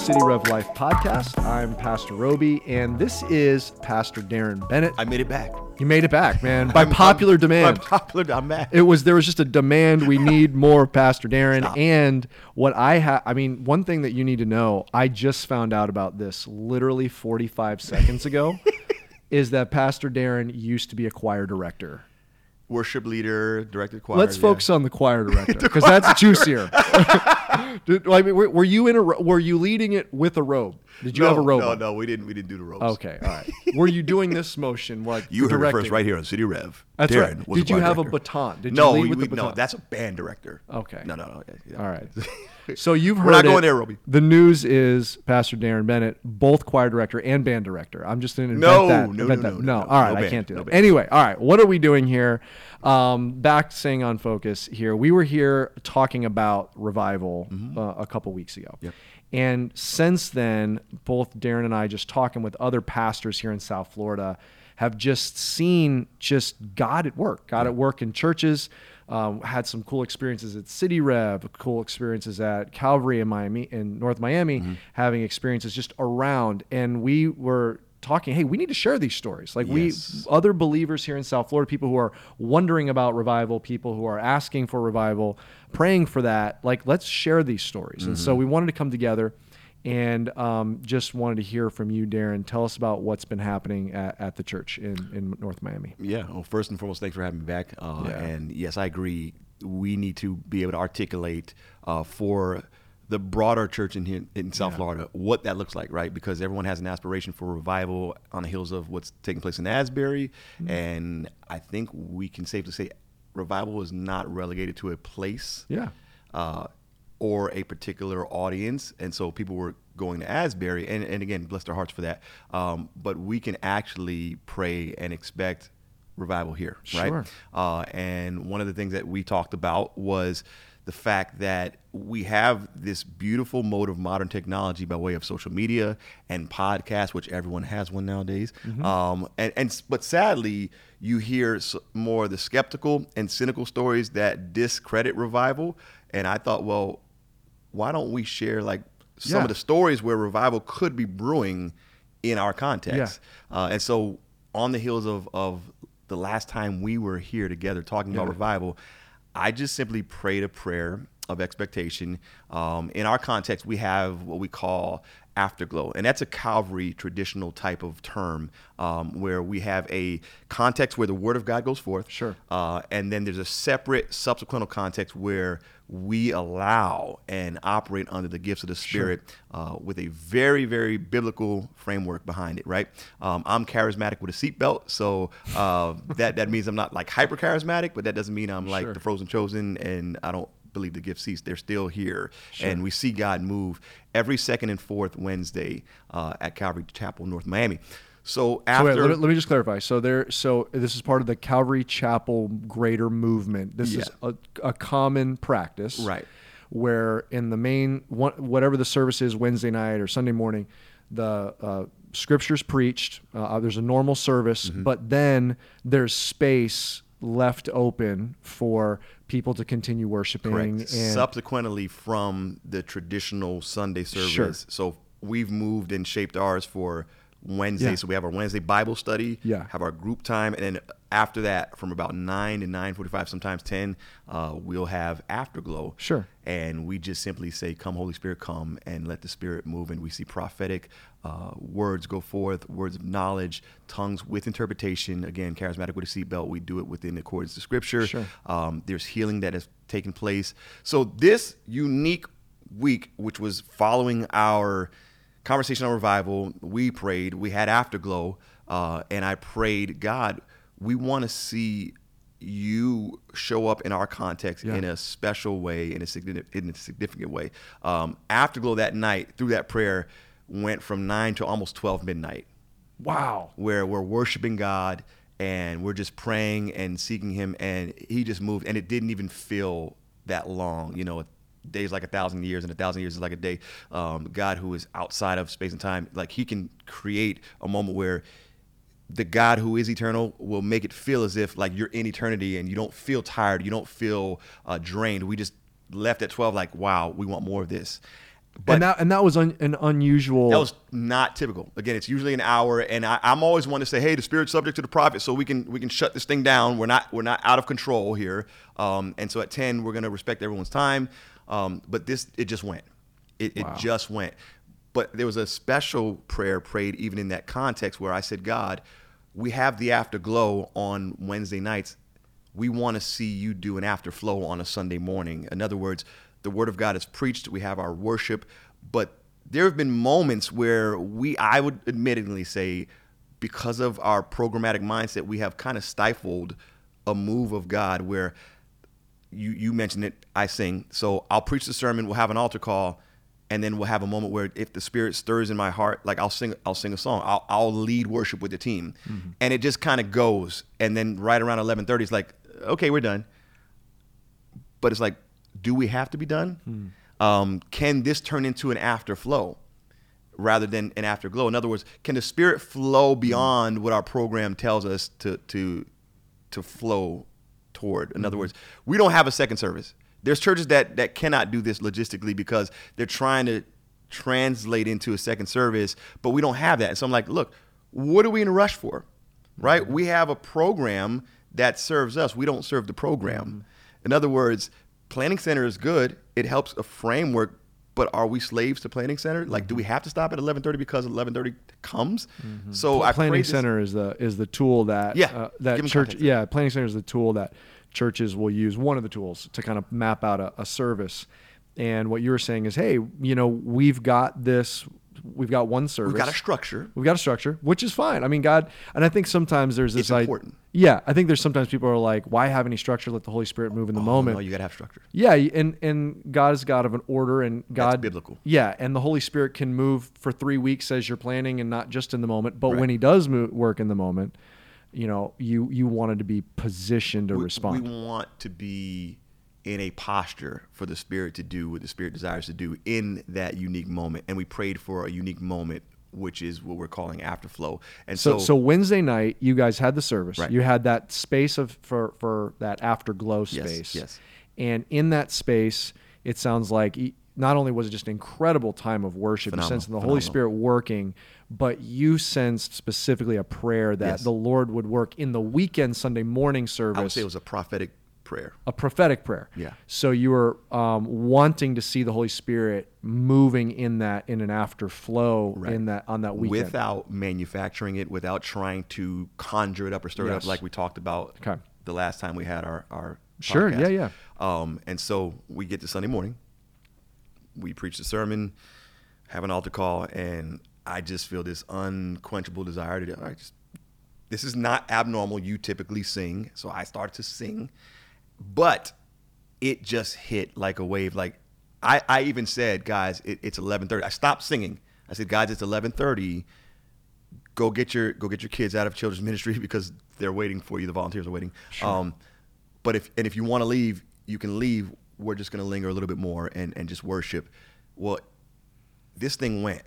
City Rev Life podcast. I'm Pastor Roby, and this is Pastor Darren Bennett. I made it back. You made it back, man, by I'm- popular I'm- demand. I'm popular. I'm back. it was there was just a demand. We need more Pastor Darren. And what I have, I mean, one thing that you need to know, I just found out about this literally 45 seconds ago, is that Pastor Darren used to be a choir director. Worship leader, directed choir. Let's yeah. focus on the choir director because that's juicier. Did, I mean, were, were you in a? Were you leading it with a robe? Did you no, have a robe? No, on? no, we didn't. We didn't do the ropes. Okay, all right. Were you doing this motion like You heard it first right here on City Rev. That's Darren right. Did you have a baton? Did you no, lead we, with we, the no, that's a band director. Okay. No, no, no. yeah, yeah. All right. So you've heard We're not it. going there, Roby. The news is Pastor Darren Bennett, both choir director and band director. I'm just going to No, that. no, no, that. no, no, All right, no I band, can't do no that. band. Anyway, all right. What are we doing here? Um, back staying on focus here. We were here talking about revival uh, a couple weeks ago. Mm-hmm. Yep. And since then, both Darren and I just talking with other pastors here in South Florida have just seen just God at work, God at work in churches. Um, had some cool experiences at City Rev, cool experiences at Calvary in Miami, in North Miami, Mm-hmm. having experiences just around. And we were talking, hey, we need to share these stories. Like Yes. we, other believers here in South Florida, people who are wondering about revival, people who are asking for revival, praying for that. Like, let's share these stories. And Mm-hmm. so we wanted to come together and um, just wanted to hear from you, Darren. Tell us about what's been happening at, at the church in, in North Miami. Yeah. Well, first and foremost, thanks for having me back. Uh, Yeah. And yes, I agree. We need to be able to articulate uh, for the broader church in here in South Yeah. Florida what that looks like, right? Because everyone has an aspiration for revival on the heels of what's taking place in Asbury, Mm-hmm. and I think we can safely say revival is not relegated to a place. Yeah. uh, or a particular audience. And so people were going to Asbury, and, and again, bless their hearts for that. Um, but we can actually pray and expect revival here, Sure. right? Uh, and one of the things that we talked about was the fact that we have this beautiful mode of modern technology by way of social media and podcasts, which everyone has one nowadays. Um, and, and but sadly, you hear more of the skeptical and cynical stories that discredit revival. And I thought, well, why don't we share like some Yeah. of the stories where revival could be brewing in our context? Uh, and so, on the heels of, of the last time we were here together talking about revival, I just simply prayed a prayer of expectation. Um, in our context, we have what we call afterglow, and that's a Calvary traditional type of term um, where we have a context where the Word of God goes forth. Sure. Uh, and then there's a separate subsequent context where we allow and operate under the gifts of the Spirit uh, with a very, very biblical framework behind it, right? Um, I'm charismatic with a seatbelt, so uh, that, that means I'm not like hyper charismatic, but that doesn't mean I'm like Sure. the frozen chosen and I don't believe the gift cease. They're still here. And we see God move every second and fourth Wednesday uh, at Calvary Chapel, North Miami. So So after. wait, let, me, let me just clarify. So there, so this is part of the Calvary Chapel Greater Movement. This is a, a common practice, Right. Where in the main, whatever the service is, Wednesday night or Sunday morning, the uh, scriptures preached. Uh, there's a normal service, Mm-hmm. but then there's space left open for people to continue worshiping. Correct. And Subsequently, from the traditional Sunday service, Sure. so we've moved and shaped ours for Wednesday. Yeah. So we have our Wednesday Bible study. Yeah. Have our group time, and then after that, from about nine to nine forty-five, sometimes ten, uh, we'll have afterglow. Sure. And we just simply say, "Come, Holy Spirit, come," and let the Spirit move. And we see prophetic uh, words go forth, words of knowledge, tongues with interpretation. Again, charismatic with a seatbelt. We do it within accordance to Scripture. Sure. Um, there's healing that has taken place. So this unique week, which was following our conversation on revival, we prayed. We had afterglow, uh, and I prayed, God, we want to see you show up in our context Yeah. in a special way, in a significant, in a significant way. Um, afterglow that night, through that prayer, went from nine to almost twelve midnight wow, where we're worshiping God and we're just praying and seeking Him, and He just moved, and it didn't even feel that long. You know, a day's like a thousand years, and a thousand years is like a day. Um, God, who is outside of space and time, like He can create a moment where the God who is eternal will make it feel as if like you're in eternity and you don't feel tired, you don't feel uh, drained. We just left at 12 like, wow, we want more of this. But and that and that was un, an unusual. that was not typical. Again, it's usually an hour, and I, I'm always one to say, "Hey, the spirit's subject to the prophet, so we can we can shut this thing down. We're not we're not out of control here." Um, and so at ten, we're gonna respect everyone's time. Um, but this it just went. It, it just went. But there was a special prayer prayed even in that context where I said, God, we have the afterglow on Wednesday nights. We want to see you do an afterflow on a Sunday morning. In other words, the word of God is preached. We have our worship, but there have been moments where we, I would admittedly say, because of our programmatic mindset, we have kind of stifled a move of God where you you mentioned it, I sing. So I'll preach the sermon, we'll have an altar call, and then we'll have a moment where if the spirit stirs in my heart, like I'll sing I'll sing a song. I'll I'll lead worship with the team. Mm-hmm. And it just kind of goes. And then right around eleven thirty, it's like, okay, we're done. But it's like, do we have to be done? Hmm. Um, can this turn into an afterflow? rather than an afterglow. In other words, can the spirit flow hmm. beyond what our program tells us to to to flow toward? In other mm-hmm. words, we don't have a second service. There's churches that that cannot do this logistically because they're trying to translate into a second service, but we don't have that. And so I'm like, look, what are we in a rush for? Right? Mm-hmm. We have a program that serves us. We don't serve the program. Mm-hmm. In other words, planning center is good. It helps a framework but are we slaves to planning center? Like, do mm-hmm. we have to stop at 11:30 because 11:30 comes? So I planning center is the is the tool that Yeah, uh, that church yeah planning center is the tool that churches will use one of the tools to kind of map out a, a service and what you were saying is hey you know we've got this we've got one service We've got a structure. We've got a structure, which is fine. I mean, God, and I think sometimes there's this It's i- yeah, I think there's sometimes people are like, why have any structure? Let the Holy Spirit move in the Oh, moment. No, you gotta have structure. Yeah, and and God is God of an order, and God biblical. Yeah, and the Holy Spirit can move for three weeks as you're planning, and not just in the moment. But Right. when He does move, work in the moment, you know, you you wanted to be positioned to We- respond. We want to be in a posture for the Spirit to do what the Spirit desires to do in that unique moment, and we prayed for a unique moment, which is what we're calling afterflow. And so, so, so Wednesday night, you guys had the service. Right. You had that space of for for that afterglow space. yes. yes And in that space, it sounds like not only was it just an incredible time of worship, Phenomenal, sensed the Holy phenomenal. Spirit working, but you sensed specifically a prayer that Yes. the Lord would work in the weekend Sunday morning service. I would say it was a prophetic prayer. a prophetic prayer. Yeah. So you were um, wanting to see the Holy Spirit moving in that in an afterflow Right. in that on that weekend. without manufacturing it, without trying to conjure it up or stir it up, like we talked about Okay. the last time we had our our Sure, podcast. yeah, Um, and so we get to Sunday morning, we preach the sermon, have an altar call, and I just feel this unquenchable desire to. I just this is not abnormal. You typically sing, so I started to sing, but it just hit like a wave. Like I, I even said, guys, it, it's eleven thirty. I stopped singing. I said, guys, it's eleven thirty. Go get your go get your kids out of children's ministry because they're waiting for you. The volunteers are waiting. Um, but if and if you want to leave, you can leave. We're just gonna linger a little bit more and and just worship. Well, this thing went,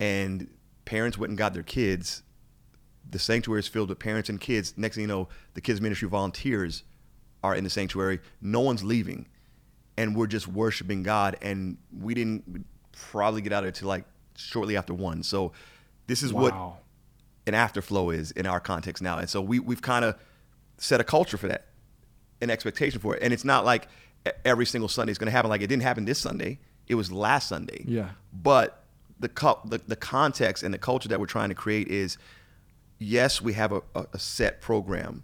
and parents went and got their kids. The sanctuary is filled with parents and kids. Next thing you know, the kids ministry volunteers are in the sanctuary. No one's leaving, and we're just worshiping God. And we didn't probably get out of it till like shortly after one. So this is what an afterflow is in our context now. And so we we've kind of set a culture for that, an expectation for it. And it's not like every single Sunday is going to happen. Like it didn't happen this Sunday. It was last Sunday. Yeah. But the co- the, the context and the culture that we're trying to create is, yes, we have a, a, set program.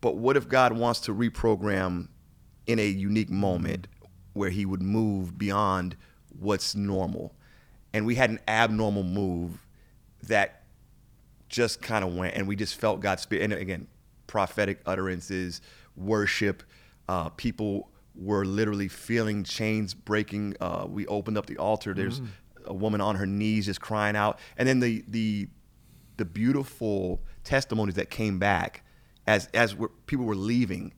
But what if God wants to reprogram in a unique moment where He would move beyond what's normal? And we had an abnormal move that just kind of went, and we just felt God's spirit. And again, prophetic utterances, worship. Uh, people were literally feeling chains breaking. Uh, we opened up the altar. There's a woman on her knees just crying out, and then the the the beautiful testimonies that came back as as we're, people were leaving,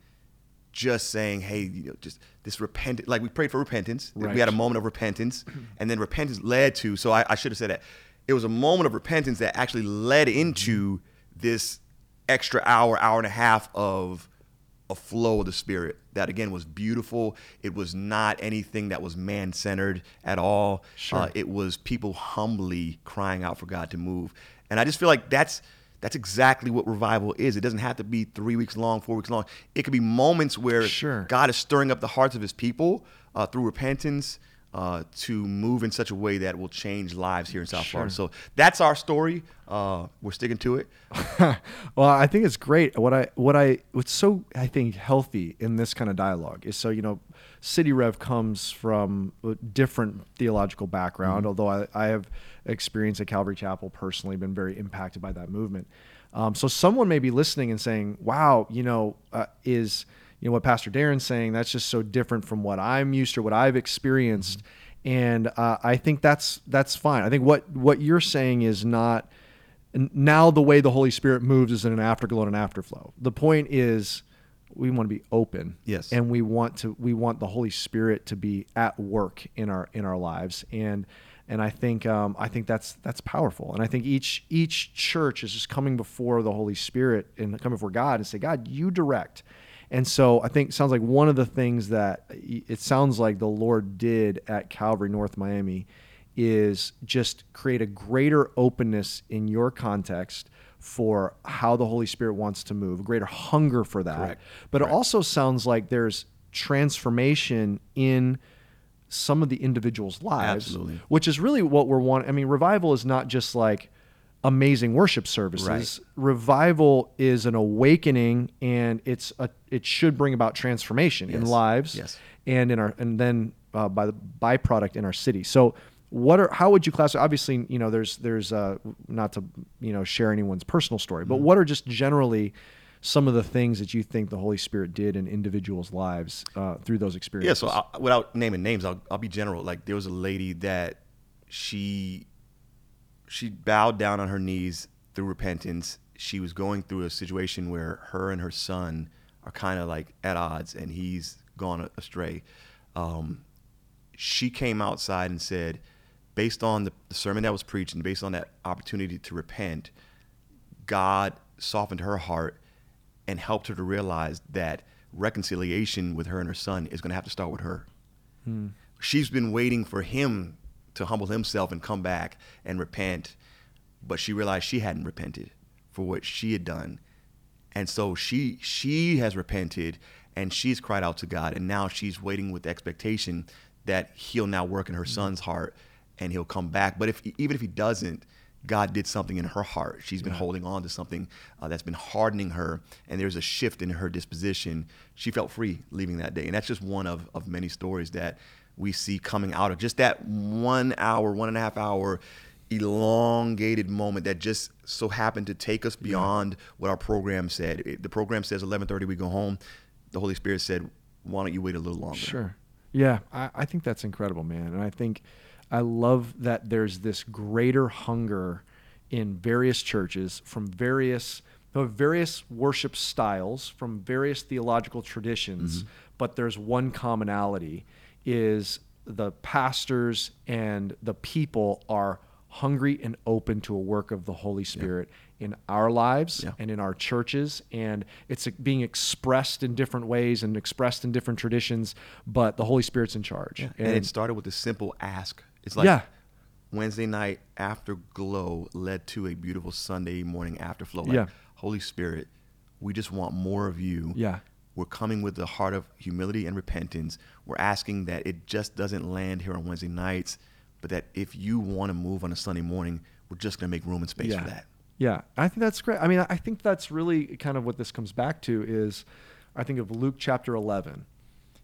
just saying, "Hey, you know, just this repent." Like we prayed for repentance. Right. We had a moment of repentance, and then repentance led to. So I, I should have said that it was a moment of repentance that actually led into this extra hour, hour and a half of a flow of the spirit that again was beautiful. It was not anything that was man centered at all. Sure. Uh, it was people humbly crying out for God to move, and I just feel like that's that's exactly what revival is. It doesn't have to be three weeks long, four weeks long. It could be moments where Sure. God is stirring up the hearts of His people uh, through repentance. Uh, to move in such a way that will change lives here in South Florida. So that's our story. Uh, we're sticking to it. well, I think it's great. What I what I what's so I think healthy in this kind of dialogue is so you know, City Rev comes from a different theological background. Although I, I have experience at Calvary Chapel personally, been very impacted by that movement. Um, so someone may be listening and saying, "Wow, you know, uh, is you know what Pastor Darren's saying? That's just so different from what I'm used to, what I've experienced." And uh, I think that's that's fine. I think what what you're saying is not now the way the Holy Spirit moves is in an afterglow and an afterflow. The point is we want to be open. Yes. And we want to we want the Holy Spirit to be at work in our in our lives. And and I think um, I think that's that's powerful. And I think each each church is just coming before the Holy Spirit and coming before God and say, God, you direct. And so I think it sounds like one of the things that it sounds like the Lord did at Calvary North Miami is just create a greater openness in your context for how the Holy Spirit wants to move, a greater hunger for that. Correct. But it also sounds like there's transformation in some of the individuals' lives, Absolutely. which is really what we're wanting. I mean, revival is not just like amazing worship services. Right. Revival is an awakening, and it's a it should bring about transformation in lives Yes. and in our and then uh, by the byproduct in our city. So what are how would you classify? Obviously, you know, there's there's uh, not to you know share anyone's personal story, Mm-hmm. but what are just generally some of the things that you think the Holy Spirit did in individuals' lives uh, through those experiences? Yeah, so I, without naming names, I'll, I'll be general. Like there was a lady that she she bowed down on her knees through repentance. She was going through a situation where her and her son are kind of like at odds, and he's gone astray. Um, she came outside and said, based on the, the sermon that was preached and based on that opportunity to repent, God softened her heart and helped her to realize that reconciliation with her and her son is going to have to start with her. She's been waiting for him to humble himself and come back and repent, but she realized she hadn't repented for what she had done. And so she she has repented and she's cried out to God and now she's waiting with expectation that he'll now work in her son's heart and he'll come back. But if even if he doesn't, God did something in her heart. She's been holding on to something uh, that's been hardening her, and there's a shift in her disposition. She felt free leaving that day, and that's just one of of many stories that we see coming out of just that one hour, one and a half hour elongated moment that just so happened to take us beyond what our program said. It- the program says 11:30 we go home. The Holy Spirit said, "Why don't you wait a little longer?" Sure. Yeah, I, I think that's incredible, man. And I think I love that there's this greater hunger in various churches from various of various worship styles, from various theological traditions, mm-hmm. but there's one commonality is the pastors and the people are hungry and open to a work of the Holy Spirit in our lives Yeah. and in our churches and it's being expressed in different ways and expressed in different traditions but the holy spirit's in charge And, it started with a simple ask. It's like Yeah. Wednesday night after glow led to a beautiful Sunday morning afterflow. Like, Yeah. Holy Spirit, we just want more of you. Yeah. We're coming with the heart of humility and repentance. We're asking that it just doesn't land here on Wednesday nights, but that if you want to move on a Sunday morning, we're just going to make room and space yeah. for that. Yeah, I think that's great. I mean, I think that's really kind of what this comes back to is I think of Luke chapter 11.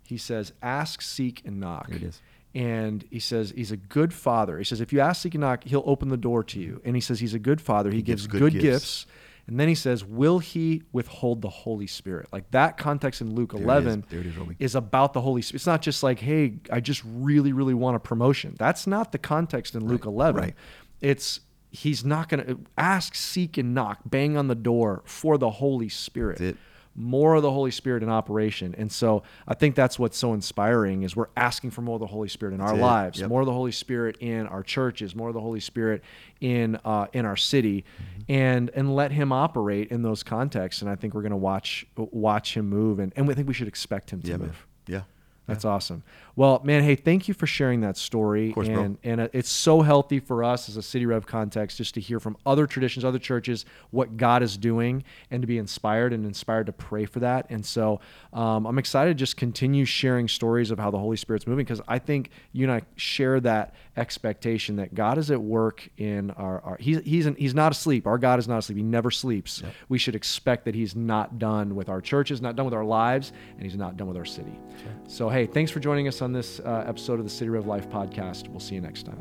He says, "Ask, seek and knock." There it is. And he says he's a good father. He says if you ask, seek and knock, he'll open the door to you. And he says he's a good father. He, gives, gives good, good gifts. gifts. And then he says, "Will he withhold the Holy Spirit?" Like that context in Luke. 11 There it is, Roby. is about the Holy Spirit. It's not just like, "Hey, I just really really want a promotion." That's not the context in Luke 11. right. It's he's not going to ask, seek, and knock, bang on the door for the Holy Spirit. That's more of the Holy Spirit in operation. And so I think that's what's so inspiring is we're asking for more of the Holy Spirit in our it. lives, Yep. more of the Holy Spirit in our churches, more of the Holy Spirit in uh, in our city, Mm-hmm. and and let Him operate in those contexts. And I think we're going to watch watch Him move, and and we think we should expect Him to Yeah, move. man. Yeah. That's awesome. Well, man, hey, thank you for sharing that story. course, bro. and and uh, it's so healthy for us as a City Rev context just to hear from other traditions, other churches, what God is doing, and to be inspired and inspired to pray for that. And so um, I'm excited to just continue sharing stories of how the Holy Spirit's moving because I think you and I share that expectation that God is at work in our. our he's he's an, he's not asleep. Our God is not asleep. He never sleeps. We should expect that He's not done with our churches, not done with our lives, and He's not done with our city. So hey, thanks for joining us on this uh, episode of the City Rev Life podcast. We'll see you next time.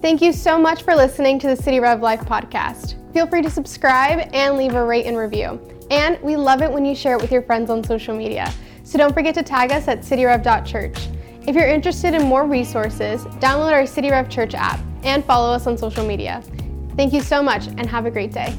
Thank you so much for listening to the City Rev Life podcast. Feel free to subscribe and leave a rate and review. And we love it when you share it with your friends on social media. So don't forget to tag us at cityrev.church. If you're interested in more resources, download our City Rev Church app and follow us on social media. Thank you so much and have a great day.